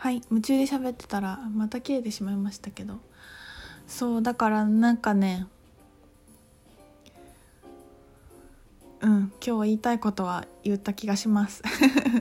はい夢中で喋ってたらまた切れてしまいましたけど。そうだからなんかねうん今日言いたいことは言った気がします。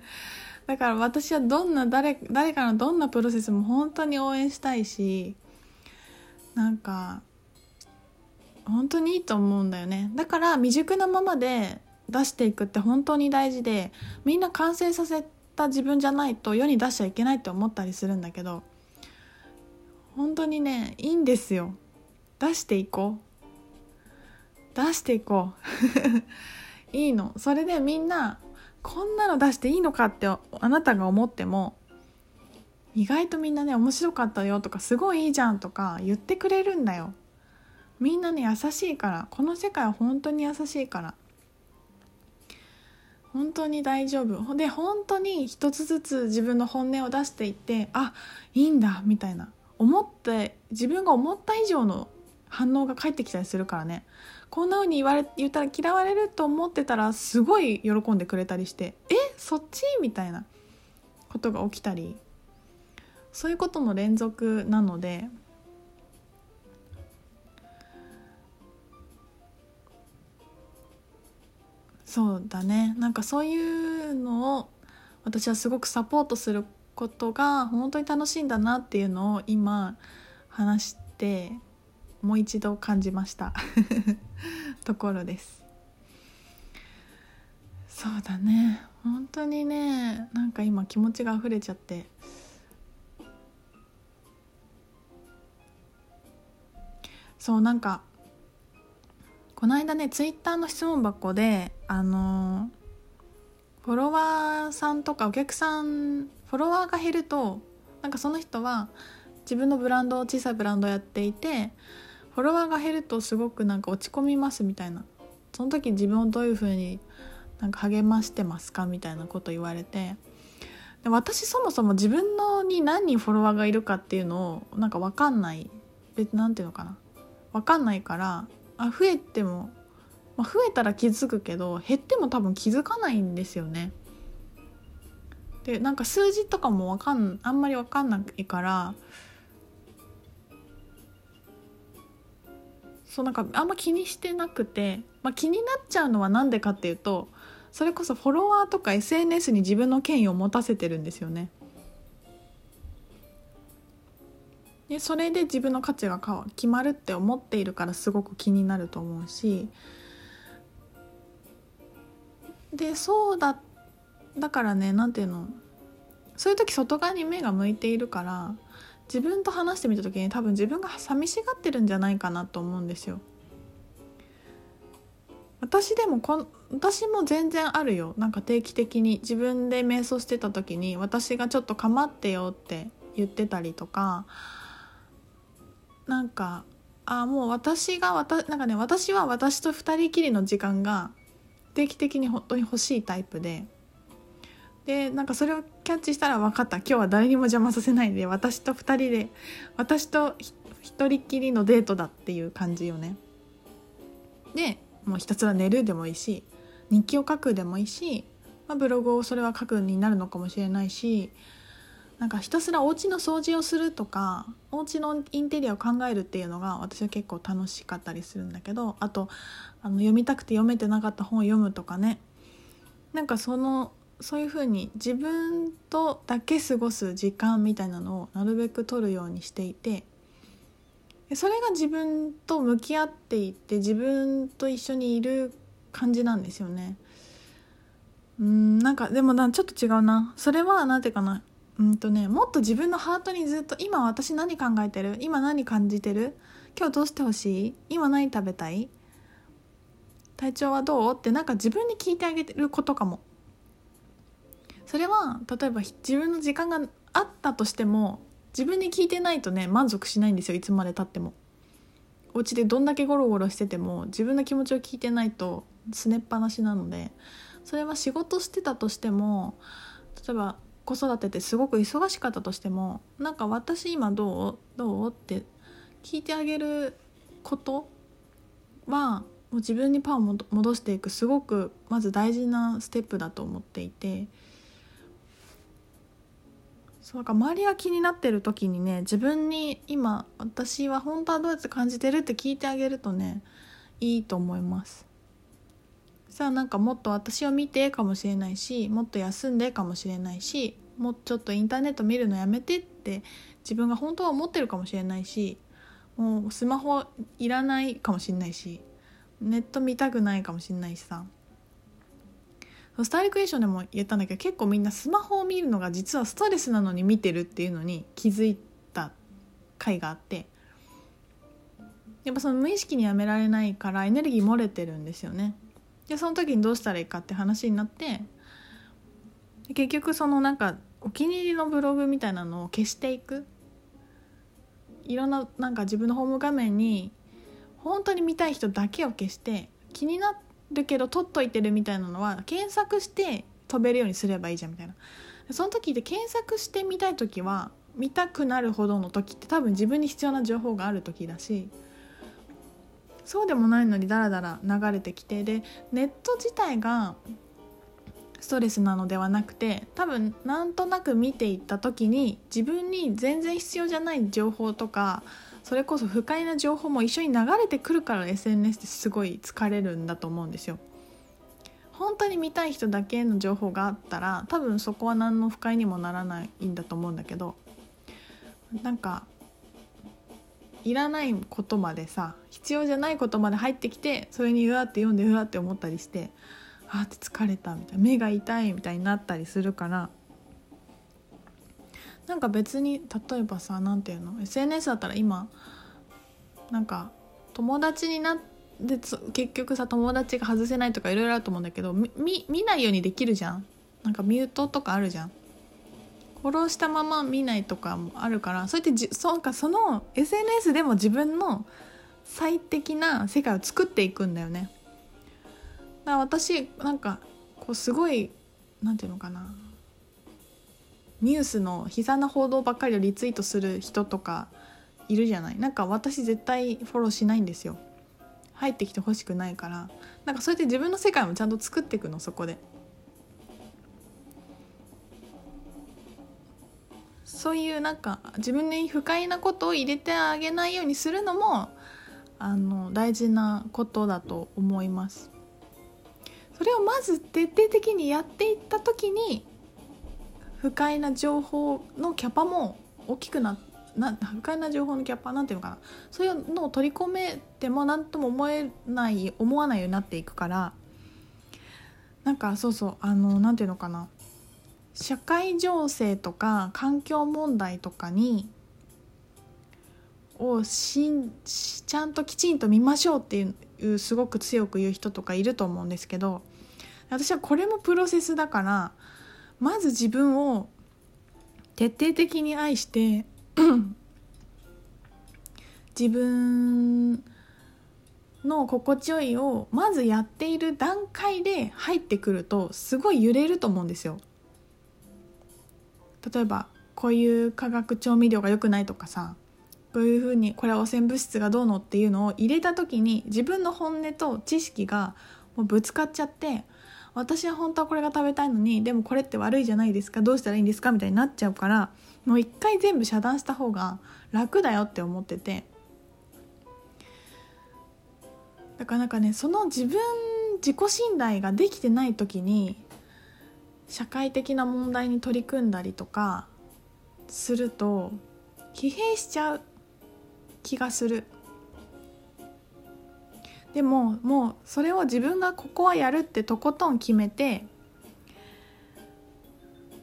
だから私はどんな誰誰かのどんなプロセスも本当に応援したいしなんか本当にいいと思うんだよね。だから未熟なままで出していくって本当に大事でみんな完成させた自分じゃないと世に出しちゃいけないって思ったりするんだけど本当にねいいんですよ。出していこう。出していこう。いいの。それでみんなこんなの出していいのかってあなたが思っても意外とみんなね面白かったよとかすごいいいじゃんとか言ってくれるんだよ。みんなね優しいから。この世界は本当に優しいから。本当に大丈夫。で本当に一つずつ自分の本音を出していってあいいんだみたいな。思って自分が思った以上の反応が返ってきたりするからね。こんな風に言われ言ったら嫌われると思ってたらすごい喜んでくれたりしてえそっち？みたいなことが起きたり。そういうことの連続なのでそうだね。なんかそういうのを私はすごくサポートすることが本当に楽しいんだなっていうのを今話してもう一度感じました。ところです。そうだね。本当にねなんか今気持ちが溢れちゃって。そうなんかこの間ねツイッターの質問箱であのフォロワーさんとかお客さんフォロワーが減るとなんかその人は自分のブランド小さいブランドやっていてフォロワーが減るとすごくなんか落ち込みますみたいな。その時自分をどういうふうになんか励ましてますかみたいなこと言われて。で私そもそも自分のに何人フォロワーがいるかっていうのをなんか分かんない。別なんていうのかな。分かんないからあ増えても、まあ、増えたら気づくけど減っても多分気づかないんですよね。でなんか数字とかもわかんあんまり分かんないからそうなんかあんま気にしてなくて、まあ、気になっちゃうのは何でかっていうとそれこそフォロワーとか SNS に自分の権威を持たせてるんですよね。でそれで自分の価値が決まるって思っているからすごく気になると思うしでそうだだからね何ていうのそういう時外側に目が向いているから自分と話してみた時に多分自分が寂しがってるんじゃないかなと思うんですよ。私でもこ私も全然あるよなんか定期的に自分で瞑想してた時に私がちょっと構ってよって言ってたりとかなんかあもう私が私なんかね私は私と2人きりの時間が定期的に本当に欲しいタイプで。でなんかそれをキャッチしたら分かった。今日は誰にも邪魔させないで私と2人で私と1人きりのデートだっていう感じよね。でもうひたすら寝るでもいいし日記を書くでもいいし、まあ、ブログをそれは書くになるのかもしれないしなんかひたすらお家の掃除をするとかお家のインテリアを考えるっていうのが私は結構楽しかったりするんだけどあとあの読みたくて読めてなかった本を読むとかね。なんかそのそういうふうに自分とだけ過ごす時間みたいなのをなるべく取るようにしていてそれが自分と向き合っていって自分と一緒にいる感じなんですよね。うんなんかでもなちょっと違うな。それは何ていうかな。うんとねもっと自分のハートにずっと今私何考えてる？今何感じてる？今日どうしてほしい？今何食べたい？体調はどう？ってなんか自分に聞いてあげてることかも。それは例えば自分の時間があったとしても自分に聞いてないとね満足しないんですよ。いつまでたっても。お家でどんだけゴロゴロしてても自分の気持ちを聞いてないとすねっぱなしなので。それは仕事してたとしても例えば子育てってすごく忙しかったとしてもなんか私今どうどうって聞いてあげることはもう自分にパワーを戻していくすごくまず大事なステップだと思っていてそうか周りが気になってる時にね自分に今私は本当はどうやって感じてるって聞いてあげるとねいいと思います。さあなんかもっと私を見てかもしれないしもっと休んでかもしれないしもうちょっとインターネット見るのやめてって自分が本当は思ってるかもしれないしもうスマホいらないかもしれないしネット見たくないかもしれないしさ。スタイルクエスションでも言ったんだけど結構みんなスマホを見るのが実はストレスなのに見てるっていうのに気づいた回があってやっぱその無意識にやめられないからエネルギー漏れてるんですよね。でその時にどうしたらいいかって話になって結局そのなんかお気に入りのブログみたいなのを消していく。いろんななんか自分のホーム画面に本当に見たい人だけを消して気になるけど取っといてるみたいなのは検索して飛べるようにすればいいじゃんみたいな。その時で検索してみたい時は見たくなるほどの時って多分自分に必要な情報がある時だしそうでもないのにダラダラ流れてきてでネット自体がストレスなのではなくて多分なんとなく見ていった時に自分に全然必要じゃない情報とかそれこそ不快な情報も一緒に流れてくるから SNS ってすごい疲れるんだと思うんですよ。本当に見たい人だけの情報があったら多分そこは何の不快にもならないんだと思うんだけどなんかいらないことまでさ必要じゃないことまで入ってきてそれにうわって読んでうわって思ったりしてあって疲れたみたいな目が痛いみたいになったりするからなんか別に例えばさ何て言うの SNS だったら今なんか友達になって結局さ友達が外せないとかいろいろあると思うんだけど見見ないようにできるじゃん。なんかミュートとかあるじゃん。フォローしたまま見ないとかもあるからそうやってじそうかその SNS でも自分の最適な世界を作っていくんだよね。だから私なんかこうすごいなんていうのかな。ニュースの悲惨な報道ばっかりをリツイートする人とかいるじゃない。なんか私絶対フォローしないんですよ。入ってきてほしくないから。なんかそうやって自分の世界もちゃんと作っていくのそこで。そういうなんか自分に不快なことを入れてあげないようにするのもあの大事なことだと思います。それをまず徹底的にやっていった時に不快な情報のキャパも大きくなな不快な情報のキャパなんていうのかな。そういうのを取り込めても何とも思えない思わないようになっていくから。なんかそうそうあの何ていうのかな。社会情勢とか環境問題とかにをしんちゃんときちんと見ましょうっていうすごく強く言う人とかいると思うんですけど私はこれもプロセスだからまず自分を徹底的に愛して 自分の心地よいをまずやっている段階で入ってくるとすごい揺れると思うんですよ。例えばこういう化学調味料が良くないとかさこういうふうにこれは汚染物質がどうのっていうのを入れた時に自分の本音と知識がもうぶつかっちゃって私は本当はこれが食べたいのにでもこれって悪いじゃないですかどうしたらいいんですかみたいになっちゃうからもう一回全部遮断した方が楽だよって思ってて。だからなんかねその自分自己信頼ができてない時に社会的な問題に取り組んだりとかすると疲弊しちゃう気がする。でももうそれを自分がここはやるってとことん決めて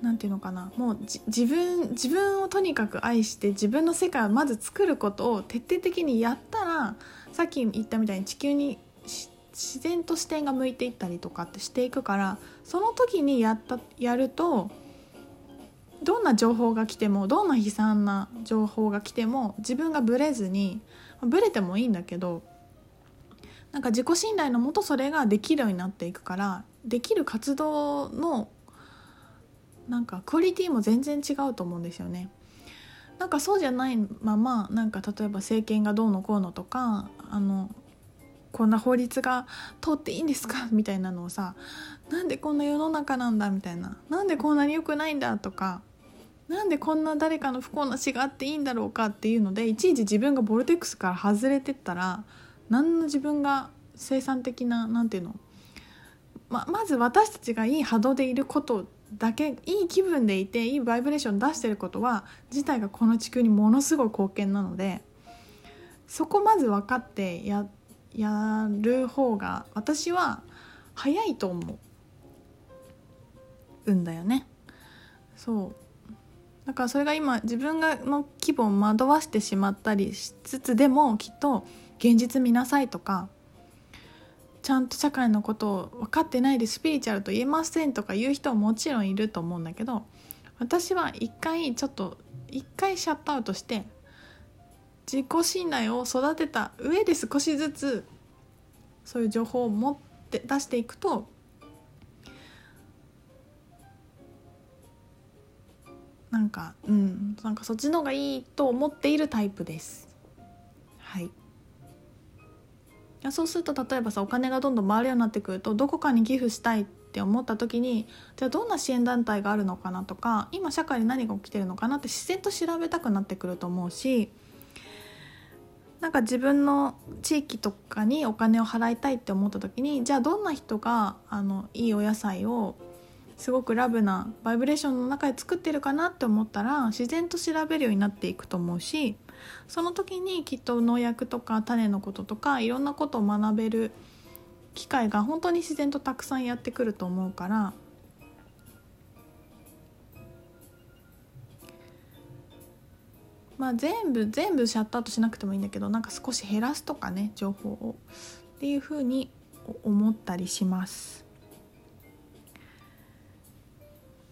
なんていうのかなもう自分自分をとにかく愛して自分の世界をまず作ることを徹底的にやったらさっき言ったみたいに地球にし自然と視点が向いていったりとかってしていくからその時にやったやるとどんな情報が来てもどんな悲惨な情報が来ても自分がブレずにブレてもいいんだけどなんか自己信頼のもとそれができるようになっていくからできる活動のなんかクオリティも全然違うと思うんですよね。なんかそうじゃないままなんか例えば政権がどうのこうのとかあのこんな法律が通っていいんですか？みたいなのをさなんでこんな世の中なんだ？みたいな。なんでこんなに良くないんだ？とかなんでこんな誰かの不幸な死があっていいんだろうかっていうのでいちいち自分がボルテックスから外れてったら何の自分が生産的な何て言うの？ままず私たちがいい波動でいることだけいい気分でいていいバイブレーション出してることは自体がこの地球にものすごい貢献なのでそこまず分かってややる方が私は早いと思うんだよね。そうだからそれが今自分がの規模を惑わしてしまったりしつつでもきっと現実見なさいとかちゃんと社会のことを分かってないでスピリチュアルと言えませんとか言う人はもちろんいると思うんだけど私は一回ちょっと一回シャットアウトして自己信頼を育てた上で少しずつそういう情報を持って出していくとなんかうんなんかそっちの方がいいと思っているタイプです。はい。そうすると例えばさお金がどんどん回るようになってくるとどこかに寄付したいって思った時にじゃあどんな支援団体があるのかなとか今社会に何が起きてるのかなって自然と調べたくなってくると思うしなんか自分の地域とかにお金を払いたいって思った時にじゃあどんな人があのいいお野菜をすごくラブなバイブレーションの中で作ってるかなって思ったら自然と調べるようになっていくと思うしその時にきっと農薬とか種のこととかいろんなことを学べる機会が本当に自然とたくさんやってくると思うからまあ全部全部シャットアウトしなくてもいいんだけどなんか少し減らすとかね情報をっていうふうに思ったりします。